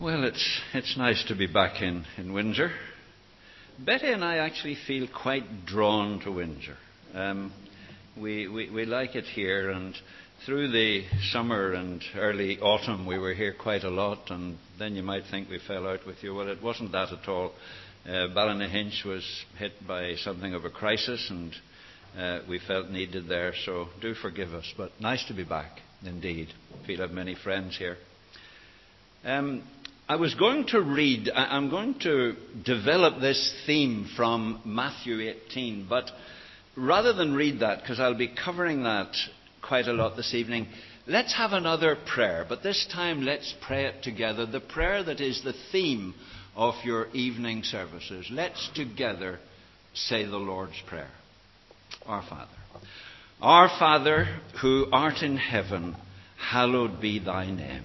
Well, it's, it's nice to be back in, in Windsor. Betty and I actually feel quite drawn to Windsor. Um, we, we, we like it here, and through the summer and early autumn, we were here quite a lot, and then you might think we fell out with you. Well, it wasn't that at all. Uh, Ballynahinch was hit by something of a crisis, and uh, we felt needed there, so do forgive us. But nice to be back, indeed. Feel I've many friends here. Um, I was going to read, I'm going to develop this theme from Matthew 18, but rather than read that, because I'll be covering that quite a lot this evening, let's have another prayer, but this time let's pray it together. The prayer that is the theme of your evening services. Let's together say the Lord's Prayer. Our Father. Our Father, who art in heaven, hallowed be thy name.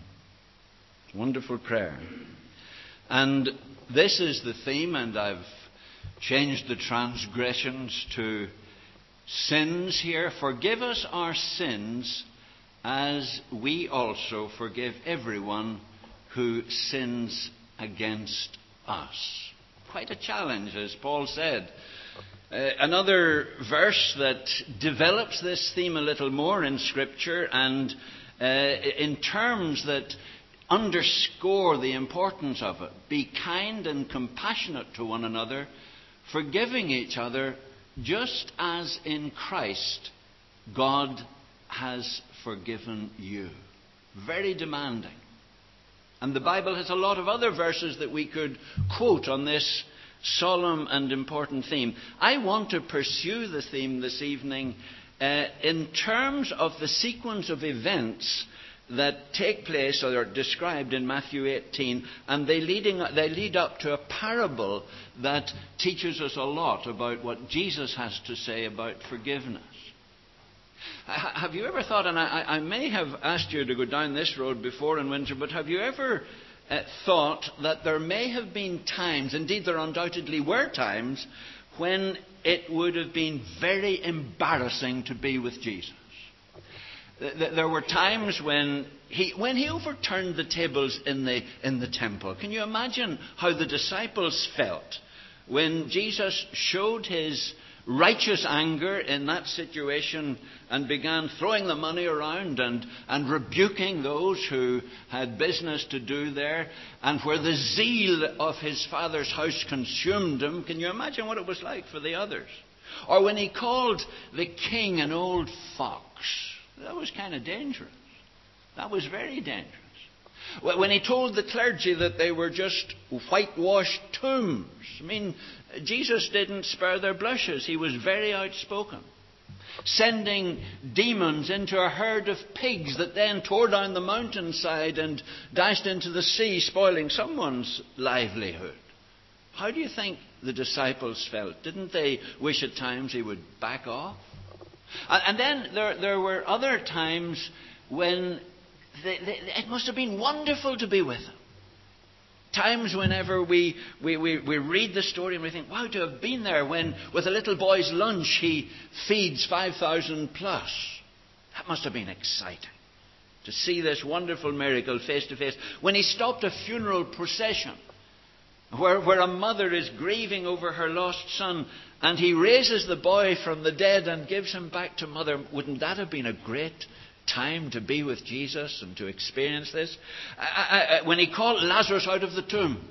Wonderful prayer. And this is the theme, and I've changed the transgressions to sins here. Forgive us our sins as we also forgive everyone who sins against us. Quite a challenge, as Paul said. Uh, another verse that develops this theme a little more in Scripture and uh, in terms that underscore the importance of it. Be kind and compassionate to one another, forgiving each other, just as in Christ God has forgiven you. Very demanding. And the Bible has a lot of other verses that we could quote on this solemn and important theme. I want to pursue the theme this evening uh, in terms of the sequence of events that take place or are described in Matthew 18, and they, leading, they lead up to a parable that teaches us a lot about what Jesus has to say about forgiveness. Have you ever thought, and I, I may have asked you to go down this road before in Windsor, but have you ever uh, thought that there may have been times, indeed there undoubtedly were times, when it would have been very embarrassing to be with Jesus? There were times when he, when he overturned the tables in the, in the temple. Can you imagine how the disciples felt when Jesus showed his righteous anger in that situation and began throwing the money around and, and rebuking those who had business to do there, and where the zeal of his father's house consumed him? Can you imagine what it was like for the others? Or when he called the king an old fox. That was kind of dangerous. That was very dangerous. When he told the clergy that they were just whitewashed tombs, I mean, Jesus didn't spare their blushes. He was very outspoken. Sending demons into a herd of pigs that then tore down the mountainside and dashed into the sea, spoiling someone's livelihood. How do you think the disciples felt? Didn't they wish at times he would back off? Uh, and then there, there were other times when they, they, it must have been wonderful to be with him. Times whenever we, we, we, we, read the story and we think, wow, to have been there when, with a little boy's lunch, he feeds 5,000 plus. That must have been exciting. To see this wonderful miracle face to face. When he stopped a funeral procession where, where a mother is grieving over her lost son and he raises the boy from the dead and gives him back to mother. Wouldn't that have been a great time to be with Jesus and to experience this? I, I, when he called Lazarus out of the tomb,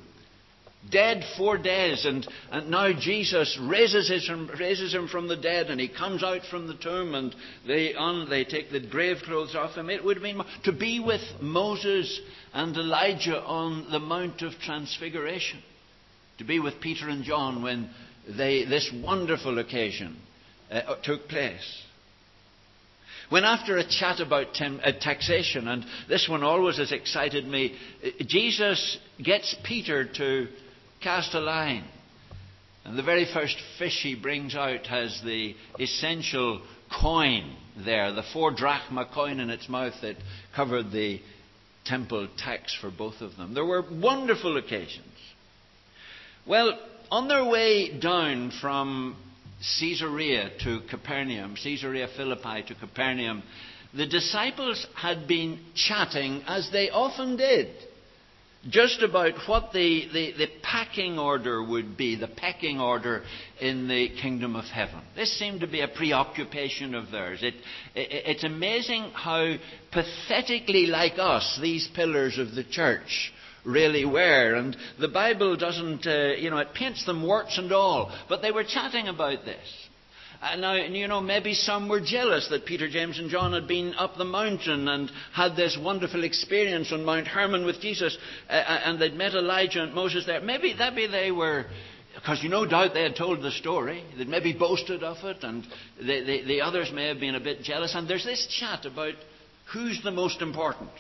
dead four days, and, and now Jesus raises, his, raises him from the dead, and he comes out from the tomb, and they, on, they take the grave clothes off him. It would been to be with Moses and Elijah on the Mount of Transfiguration, to be with Peter and John when they, this wonderful occasion uh, took place. When, after a chat about tem- uh, taxation, and this one always has excited me, uh, Jesus gets Peter to cast a line. And the very first fish he brings out has the essential coin there, the four drachma coin in its mouth that covered the temple tax for both of them. There were wonderful occasions. Well, on their way down from Caesarea to Capernaum, Caesarea Philippi to Capernaum, the disciples had been chatting, as they often did, just about what the, the, the, packing order would be, the pecking order in the kingdom of heaven. This seemed to be a preoccupation of theirs. It, it, it's amazing how pathetically like us these pillars of the church really were. And the Bible doesn't, uh, you know, it paints them warts and all. But they were chatting about this. Uh, now, you know, maybe some were jealous that Peter, James, and John had been up the mountain and had this wonderful experience on Mount Hermon with Jesus, uh, uh and they'd met Elijah and Moses there. Maybe, maybe they were, because you no doubt they had told the story, they'd maybe boasted of it, and the, the, the others may have been a bit jealous. And there's this chat about who's the most important.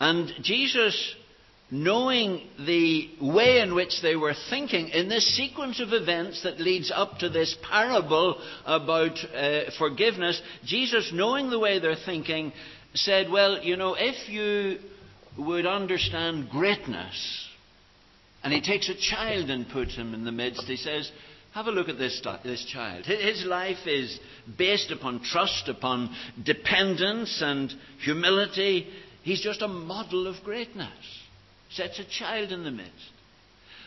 And Jesus, knowing the way in which they were thinking in this sequence of events that leads up to this parable about uh, forgiveness, Jesus, knowing the way they're thinking, said, Well, you know, if you would understand greatness, and he takes a child and puts him in the midst, he says, have a look at this, this child. His life is based upon trust, upon dependence and humility. He's just a model of greatness. Sets a child in the midst.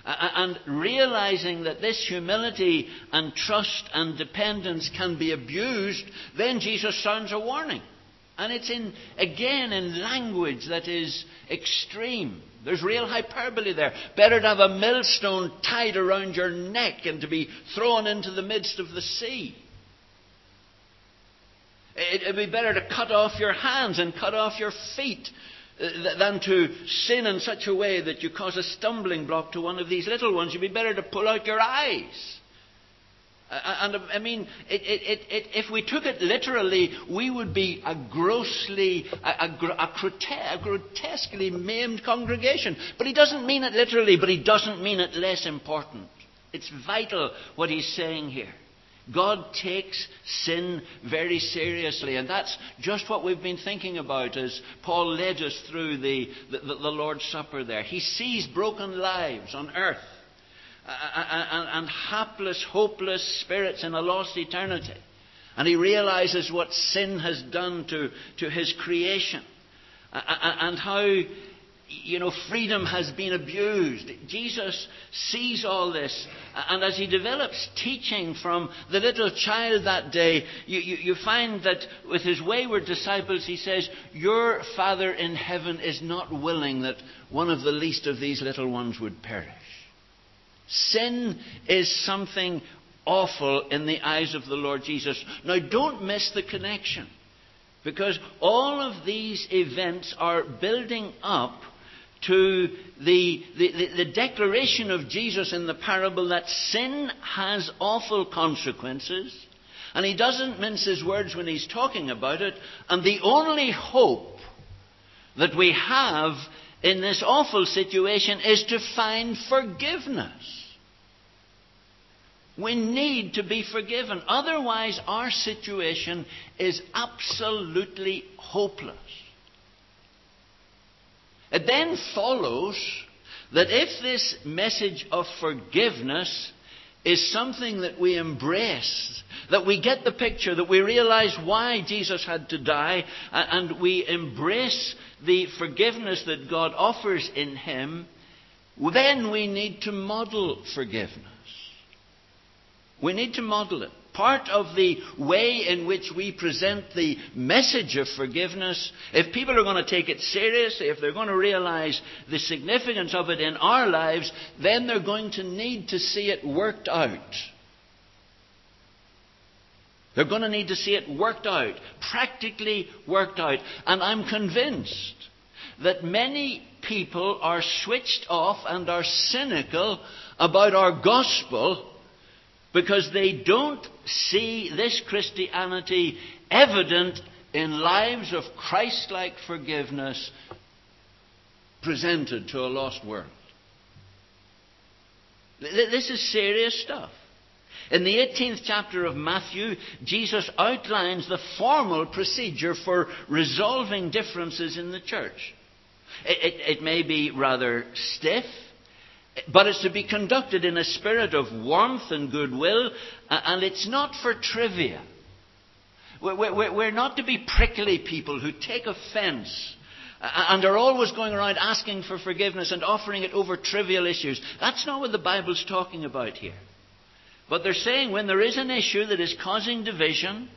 And realizing that this humility and trust and dependence can be abused, then Jesus sounds a warning. And it's in, again, in language that is extreme. There's real hyperbole there. Better to have a millstone tied around your neck and to be thrown into the midst of the sea. It'd be better to cut off your hands and cut off your feet Uh, than to sin in such a way that you cause a stumbling block to one of these little ones. You'd be better to pull out your eyes. Uh, uh, and I mean, it, it, it, if we took it literally, we would be a grossly, a, a, a, grotesquely maimed congregation. But he doesn't mean it literally, but he doesn't mean it less important. It's vital what he's saying here. God takes sin very seriously, and that's just what we've been thinking about as Paul led us through the, the, the Lord's Supper there. He sees broken lives on earth and, and hapless, hopeless spirits in a lost eternity. And he realizes what sin has done to, to his creation and how you know, freedom has been abused. Jesus sees all this. And as he develops teaching from the little child that day, you, you, you, find that with his wayward disciples, he says, Your Father in heaven is not willing that one of the least of these little ones would perish. Sin is something awful in the eyes of the Lord Jesus. Now, don't miss the connection. Because all of these events are building up to the, the, the, declaration of Jesus in the parable that sin has awful consequences. And he doesn't mince his words when he's talking about it. And the only hope that we have in this awful situation is to find forgiveness. We need to be forgiven. Otherwise, our situation is absolutely hopeless. It then follows that if this message of forgiveness is something that we embrace, that we get the picture, that we realize why Jesus had to die, and we embrace the forgiveness that God offers in Him, then we need to model forgiveness. We need to model it. Part of the way in which we present the message of forgiveness, if people are going to take it seriously, if they're going to realize the significance of it in our lives, then they're going to need to see it worked out. They're going to need to see it worked out, practically worked out. And I'm convinced that many people are switched off and are cynical about our gospel because they don't see this Christianity evident in lives of Christ like forgiveness presented to a lost world. This is serious stuff. In the 18th chapter of Matthew, Jesus outlines the formal procedure for resolving differences in the church. It, it, it, may be rather stiff, but it's to be conducted in a spirit of warmth and goodwill, and it's not for trivia. We're not to be prickly people who take offense and are always going around asking for forgiveness and offering it over trivial issues. That's not what the Bible's talking about here. But they're saying when there is an issue that is causing division,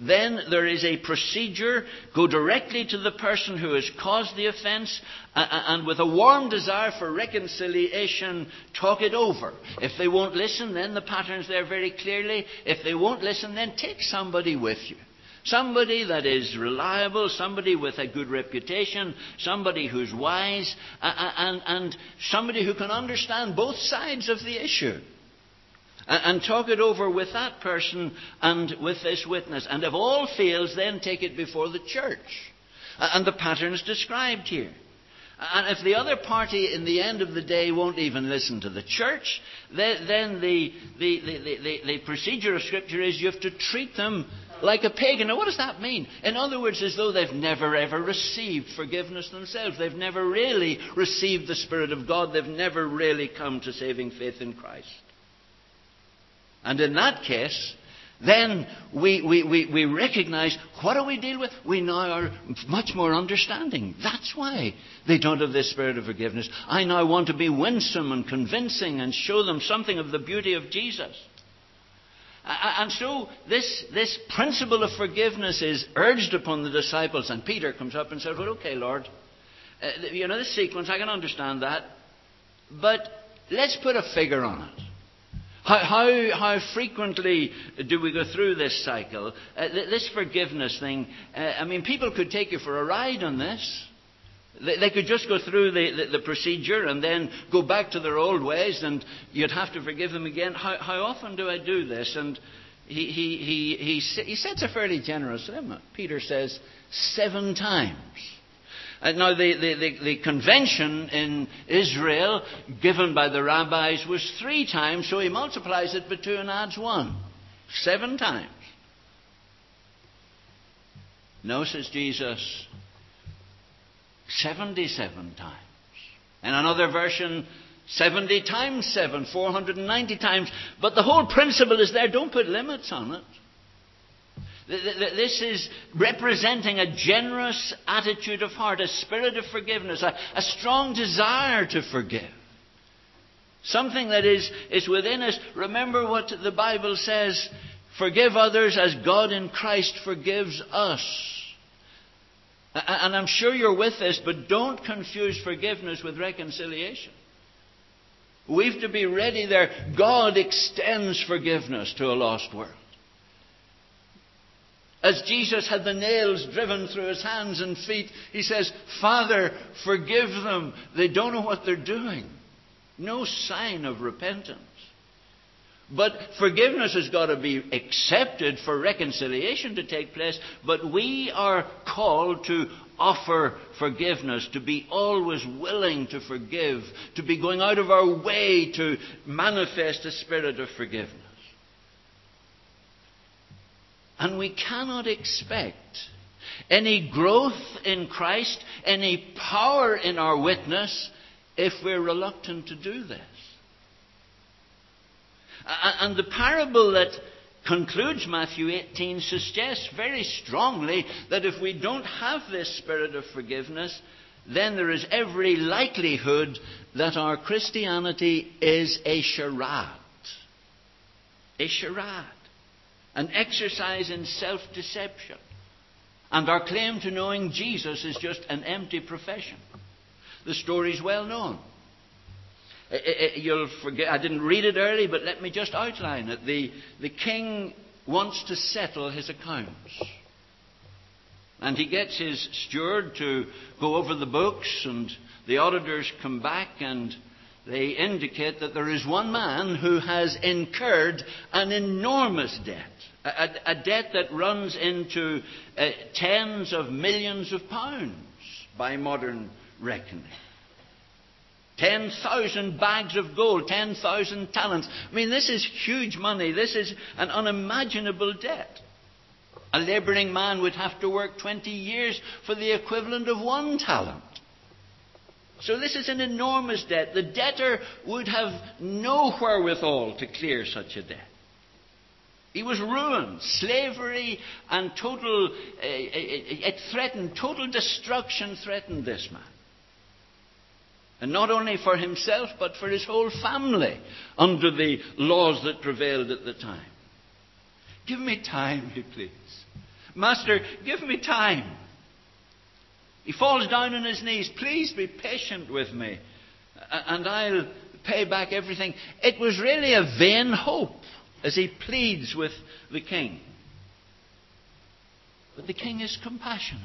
then there is a procedure. Go directly to the person who has caused the offence and with a warm desire for reconciliation, talk it over. If they won't listen, then the pattern's there very clearly. If they won't listen, then take somebody with you. Somebody that is reliable, somebody with a good reputation, somebody who's wise, and, and somebody who can understand both sides of the issue. And talk it over with that person and with this witness. And if all fails, then take it before the church. And the pattern is described here. And if the other party in the end of the day won't even listen to the church, then the, the, the, the, procedure of Scripture is you have to treat them like a pagan. Now, what does that mean? In other words, as though they've never ever received forgiveness themselves. They've never really received the Spirit of God. They've never really come to saving faith in Christ. And in that case, then we, we, we, we recognize what do we deal with? We now are much more understanding. That's why they don't have this spirit of forgiveness. I now want to be winsome and convincing and show them something of the beauty of Jesus. And so this, this principle of forgiveness is urged upon the disciples, and Peter comes up and says, Well, okay, Lord, uh, you know the sequence, I can understand that, but let's put a figure on it. How, how, how frequently do we go through this cycle? Uh, this forgiveness thing, uh, I mean, people could take you for a ride on this. They, they could just go through the, the, the, procedure and then go back to their old ways, and you'd have to forgive them again. How, how often do I do this? And he, he, he, he, he sets a fairly generous limit. Peter says, seven times. Uh, now, the, the, the, the, convention in Israel given by the rabbis was three times, so he multiplies it by two and adds one. Seven times. No, says Jesus, 77 times. In another version, 70 times 7, 490 times. But the whole principle is there. Don't put limits on it. This is representing a generous attitude of heart, a spirit of forgiveness, a, a strong desire to forgive. Something that is, is within us. Remember what the Bible says forgive others as God in Christ forgives us. And I'm sure you're with this, but don't confuse forgiveness with reconciliation. We've to be ready there. God extends forgiveness to a lost world. As Jesus had the nails driven through his hands and feet, he says, Father, forgive them. They don't know what they're doing. No sign of repentance. But forgiveness has got to be accepted for reconciliation to take place. But we are called to offer forgiveness, to be always willing to forgive, to be going out of our way to manifest a spirit of forgiveness. And we cannot expect any growth in Christ, any power in our witness, if we're reluctant to do this. And the parable that concludes Matthew 18 suggests very strongly that if we don't have this spirit of forgiveness, then there is every likelihood that our Christianity is a charade. A charade an exercise in self deception. And our claim to knowing Jesus is just an empty profession. The story is well known. You'll forget, I didn't read it early, but let me just outline it. The, the king wants to settle his accounts. And he gets his steward to go over the books, and the auditors come back, and they indicate that there is one man who has incurred an enormous debt, a, a debt that runs into uh, tens of millions of pounds by modern reckoning. 10,000 bags of gold, 10,000 talents. I mean, this is huge money. This is an unimaginable debt. A labouring man would have to work 20 years for the equivalent of one talent. So this is an enormous debt. The debtor would have no wherewithal to clear such a debt. He was ruined. Slavery and total, uh, it threatened, total destruction threatened this man. And not only for himself, but for his whole family under the laws that prevailed at the time. Give me time, he pleads. Master, give me time. He falls down on his knees. Please be patient with me, and I'll pay back everything. It was really a vain hope as he pleads with the king. But the king is compassionate.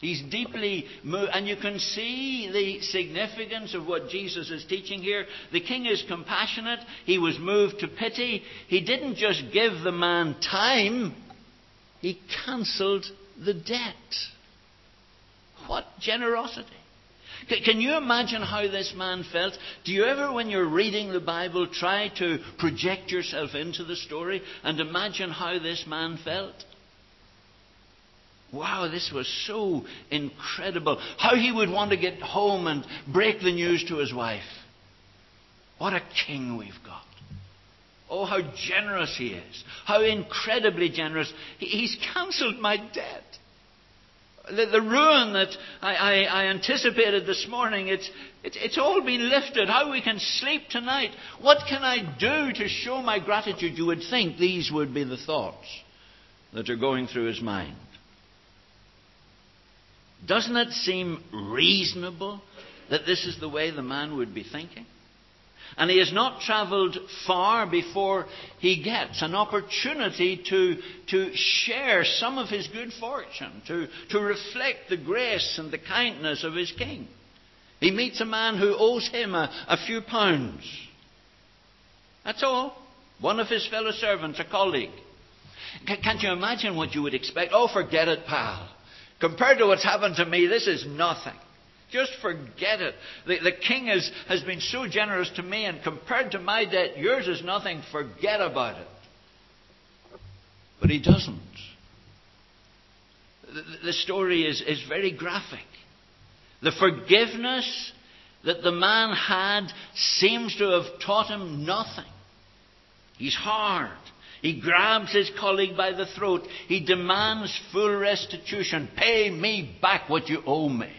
He's deeply moved, and you can see the significance of what Jesus is teaching here. The king is compassionate. He was moved to pity. He didn't just give the man time, he cancelled the debt. What generosity! Can you imagine how this man felt? Do you ever, when you're reading the Bible, try to project yourself into the story and imagine how this man felt? Wow, this was so incredible. How he would want to get home and break the news to his wife. What a king we've got. Oh, how generous he is. How incredibly generous. He's cancelled my debt. The, the ruin that I, I, I, anticipated this morning, it's, it's, it's all been lifted. How we can sleep tonight. What can I do to show my gratitude? You would think these would be the thoughts that are going through his mind. Doesn't it seem reasonable that this is the way the man would be thinking? And he has not travelled far before he gets an opportunity to, to share some of his good fortune, to, to reflect the grace and the kindness of his king. He meets a man who owes him a, a few pounds. That's all. One of his fellow servants, a colleague. Can't you imagine what you would expect? Oh, forget it, pal. Compared to what's happened to me, this is nothing. Just forget it. The, the king has, has been so generous to me, and compared to my debt, yours is nothing. Forget about it. But he doesn't. The, the story is, is very graphic. The forgiveness that the man had seems to have taught him nothing. He's hard. He grabs his colleague by the throat. He demands full restitution. Pay me back what you owe me.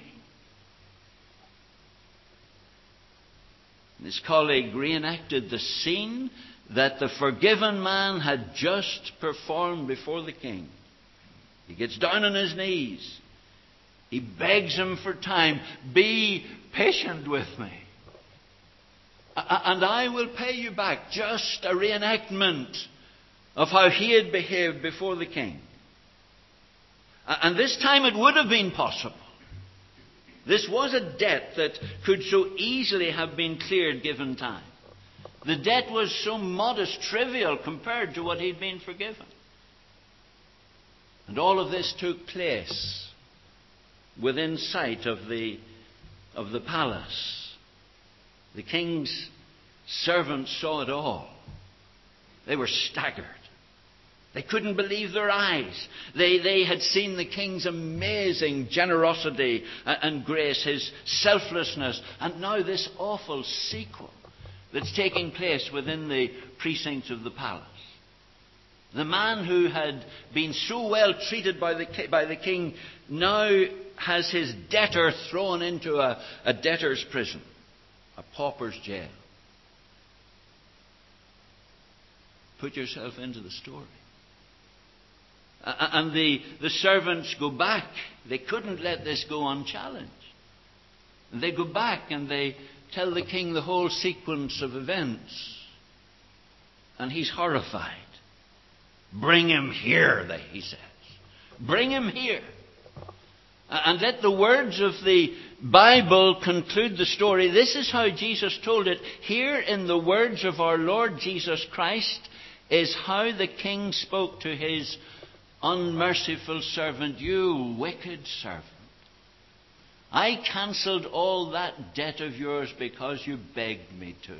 His colleague reenacted the scene that the forgiven man had just performed before the king. He gets down on his knees. He begs him for time. Be patient with me. And I will pay you back. Just a reenactment of how he had behaved before the king. And this time it would have been possible. This was a debt that could so easily have been cleared given time. The debt was so modest, trivial compared to what he'd been forgiven. And all of this took place within sight of the, of the palace. The king's servants saw it all. They were staggered. They couldn't believe their eyes. They, they had seen the king's amazing generosity uh, and grace, his selflessness, and now this awful sequel that's taking place within the precincts of the palace. The man who had been so well treated by the, by the king now has his debtor thrown into a, a debtor's prison, a pauper's jail. Put yourself into the story. And the, the servants go back. They couldn't let this go unchallenged. They go back and they tell the king the whole sequence of events. And he's horrified. Bring him here, he says. Bring him here. And let the words of the Bible conclude the story. This is how Jesus told it. Here in the words of our Lord Jesus Christ is how the king spoke to his unmerciful servant, You wicked servant. I cancelled all that debt of yours because you begged me to.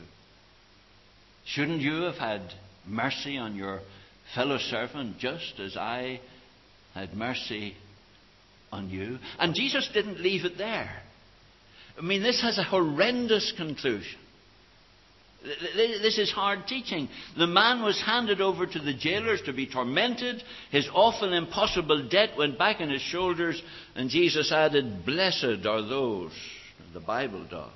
Shouldn't you have had mercy on your fellow servant just as I had mercy on you? And Jesus didn't leave it there. I mean, this has a horrendous conclusion. This is hard teaching. The man was handed over to the jailers to be tormented. His awful, impossible debt went back on his shoulders, and Jesus added, Blessed are those, the Bible does.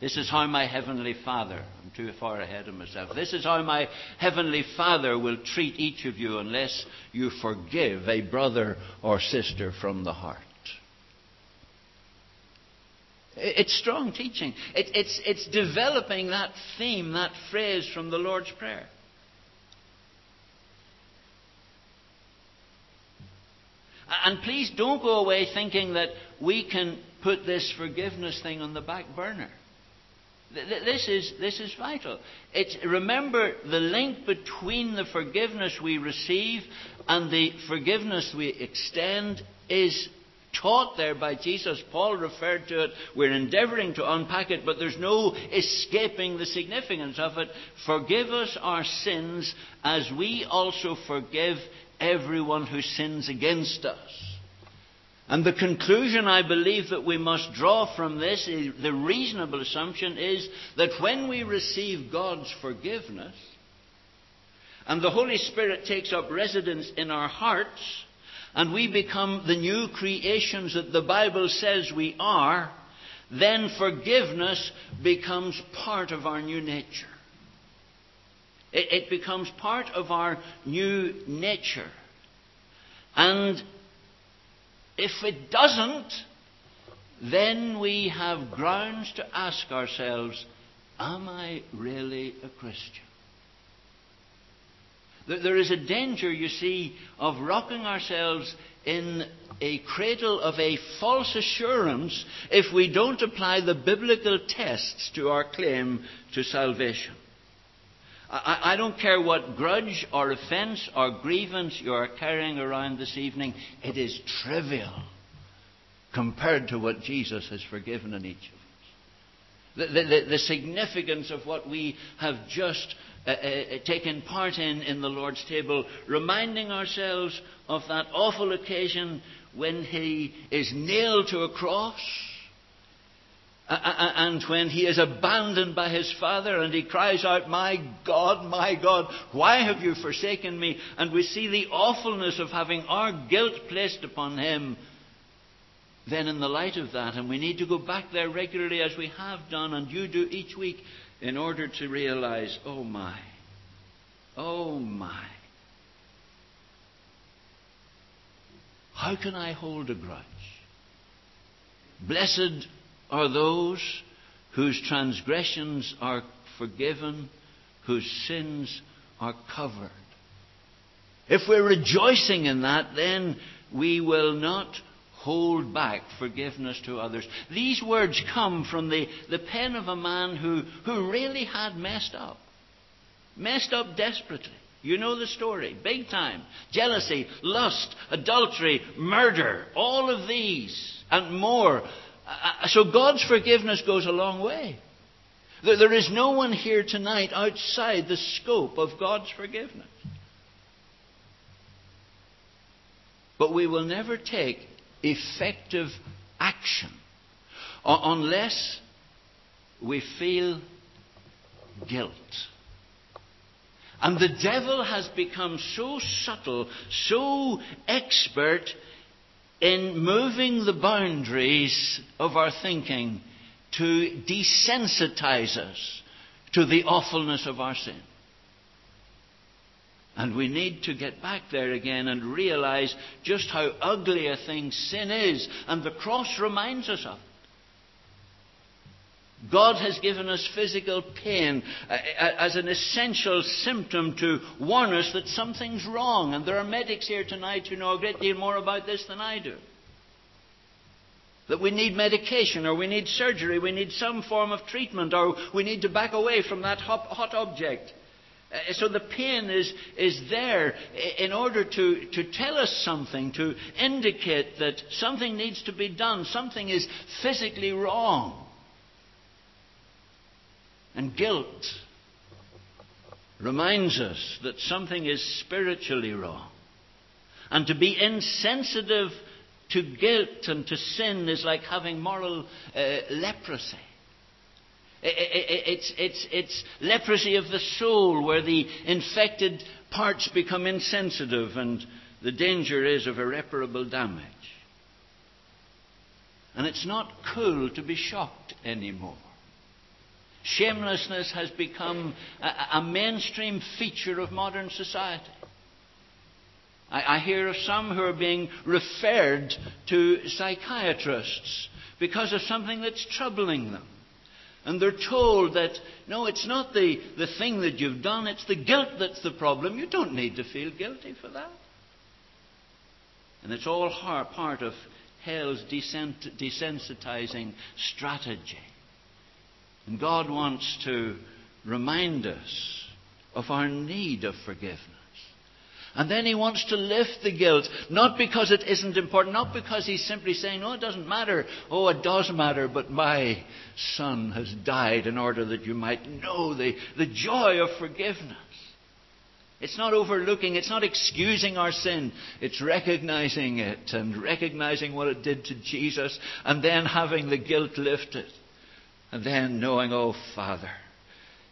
This is how my heavenly Father, I'm too far ahead of myself, this is how my heavenly Father will treat each of you unless you forgive a brother or sister from the heart. It's strong teaching. It, it's, it's developing that theme, that phrase from the Lord's Prayer. And please don't go away thinking that we can put this forgiveness thing on the back burner. This is, this is vital. It's, remember, the link between the forgiveness we receive and the forgiveness we extend is taught there by Jesus. Paul referred to it. We're endeavouring to unpack it, but there's no escaping the significance of it. Forgive us our sins as we also forgive everyone who sins against us. And the conclusion I believe that we must draw from this, is, the reasonable assumption is that when we receive God's forgiveness, and the Holy Spirit takes up residence in our hearts, and we become the new creations that the Bible says we are, then forgiveness becomes part of our new nature. It, it becomes part of our new nature. And if it doesn't, then we have grounds to ask ourselves, Am I really a Christian? There is a danger, you see, of rocking ourselves in a cradle of a false assurance if we don't apply the biblical tests to our claim to salvation. I, I, don't care what grudge or offence or grievance you are carrying around this evening, it is trivial compared to what Jesus has forgiven in each of us. The, the, the significance of what we have just uh, uh, taken part in in the Lord's table, reminding ourselves of that awful occasion when he is nailed to a cross. And when he is abandoned by his father and he cries out, My God, my God, why have you forsaken me? And we see the awfulness of having our guilt placed upon him. Then, in the light of that, and we need to go back there regularly as we have done, and you do each week, in order to realize, oh my, oh my. How can I hold a grudge? Blessed are those whose transgressions are forgiven, whose sins are covered. If we're rejoicing in that, then we will not hold back forgiveness to others. These words come from the, the pen of a man who, who really had messed up. Messed up desperately. You know the story. Big time. Jealousy, lust, adultery, murder, all of these and more. Uh, so God's forgiveness goes a long way. There is no one here tonight outside the scope of God's forgiveness. But we will never take effective action unless we feel guilt. And the devil has become so subtle, so expert in moving the boundaries of our thinking to desensitize us to the awfulness of our sin. And we need to get back there again and realize just how ugly a thing sin is. And the cross reminds us of it. God has given us physical pain uh, uh, as an essential symptom to warn us that something's wrong. And there are medics here tonight who know a great deal more about this than I do. That we need medication or we need surgery, we need some form of treatment or we need to back away from that hot, hot object. Uh, so the pain is, is there in order to, to tell us something, to indicate that something needs to be done, something is physically wrong. And guilt reminds us that something is spiritually wrong. And to be insensitive to guilt and to sin is like having moral uh, leprosy. It's, it's, it's leprosy of the soul where the infected parts become insensitive and the danger is of irreparable damage. And it's not cool to be shocked anymore. Shamelessness has become a, a mainstream feature of modern society. I, I hear of some who are being referred to psychiatrists because of something that's troubling them. And they're told that, no, it's not the, the thing that you've done, it's the guilt that's the problem. You don't need to feel guilty for that. And it's all part of hell's desensitizing strategy. And God wants to remind us of our need of forgiveness. And then he wants to lift the guilt, not because it isn't important, not because he's simply saying, oh, it doesn't matter. Oh, it does matter, but my son has died in order that you might know the, the joy of forgiveness. It's not overlooking, it's not excusing our sin. It's recognizing it and recognizing what it did to Jesus and then having the guilt lifted. And then knowing, oh, Father,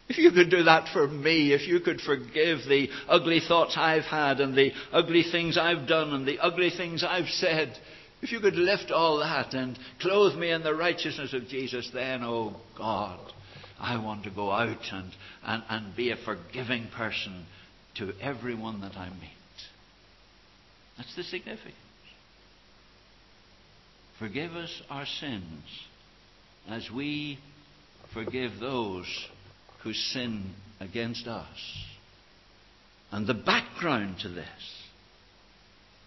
if you could do that for me, if you could forgive the ugly thoughts I've had and the ugly things I've done and the ugly things I've said, if you could lift all that and clothe me in the righteousness of Jesus, then, oh God, I want to go out and, and, and be a forgiving person to everyone that I meet. That's the significance. Forgive us our sins as we forgive those who sin against us. And the background to this,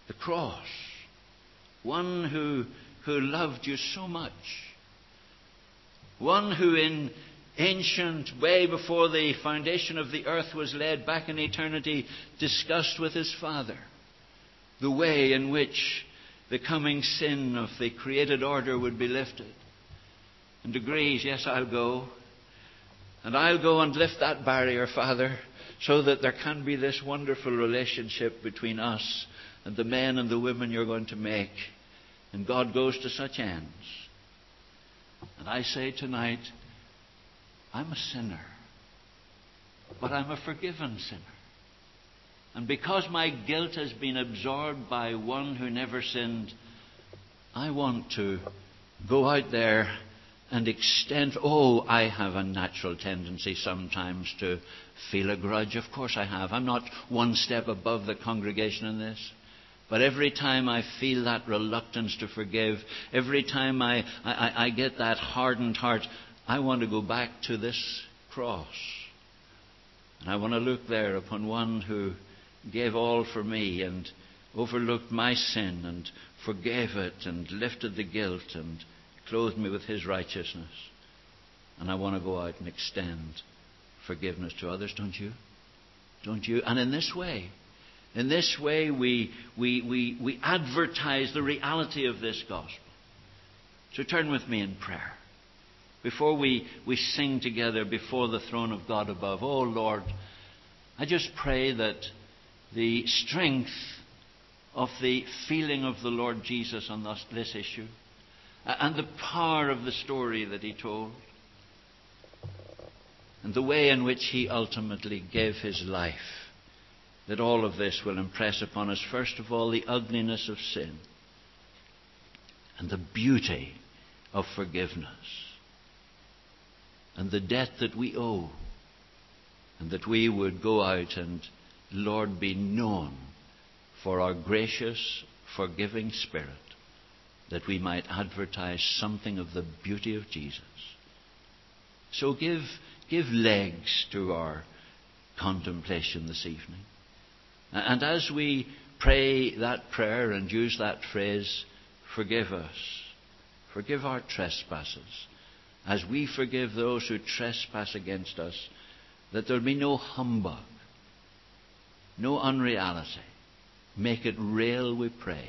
the cross, one who, who loved you so much, one who in ancient, way before the foundation of the earth was laid back in eternity, discussed with his Father the way in which the coming sin of the created order would be lifted. And agrees, yes, I'll go. And I'll go and lift that barrier, Father, so that there can be this wonderful relationship between us and the men and the women you're going to make. And God goes to such ends. And I say tonight, I'm a sinner, but I'm a forgiven sinner. And because my guilt has been absorbed by one who never sinned, I want to go out there and extent. Oh, I have a natural tendency sometimes to feel a grudge. Of course I have. I'm not one step above the congregation in this. But every time I feel that reluctance to forgive, every time I, I, I get that hardened heart, I want to go back to this cross. And I want to look there upon one who gave all for me and overlooked my sin and forgave it and lifted the guilt and clothed me with His righteousness. And I want to go out and extend forgiveness to others, don't you? Don't you? And in this way, in this way, we, we, we, we advertise the reality of this gospel. So turn with me in prayer. Before we, we sing together before the throne of God above, oh Lord, I just pray that the strength of the feeling of the Lord Jesus on this, this issue and the power of the story that he told, and the way in which he ultimately gave his life, that all of this will impress upon us, first of all, the ugliness of sin and the beauty of forgiveness and the debt that we owe, and that we would go out and, Lord, be known for our gracious, forgiving spirit that we might advertise something of the beauty of Jesus. So give, give legs to our contemplation this evening. And as we pray that prayer and use that phrase, forgive us, Forgive our trespasses as we forgive those who trespass against us, that there be no humbug, no unreality. Make it real, we pray,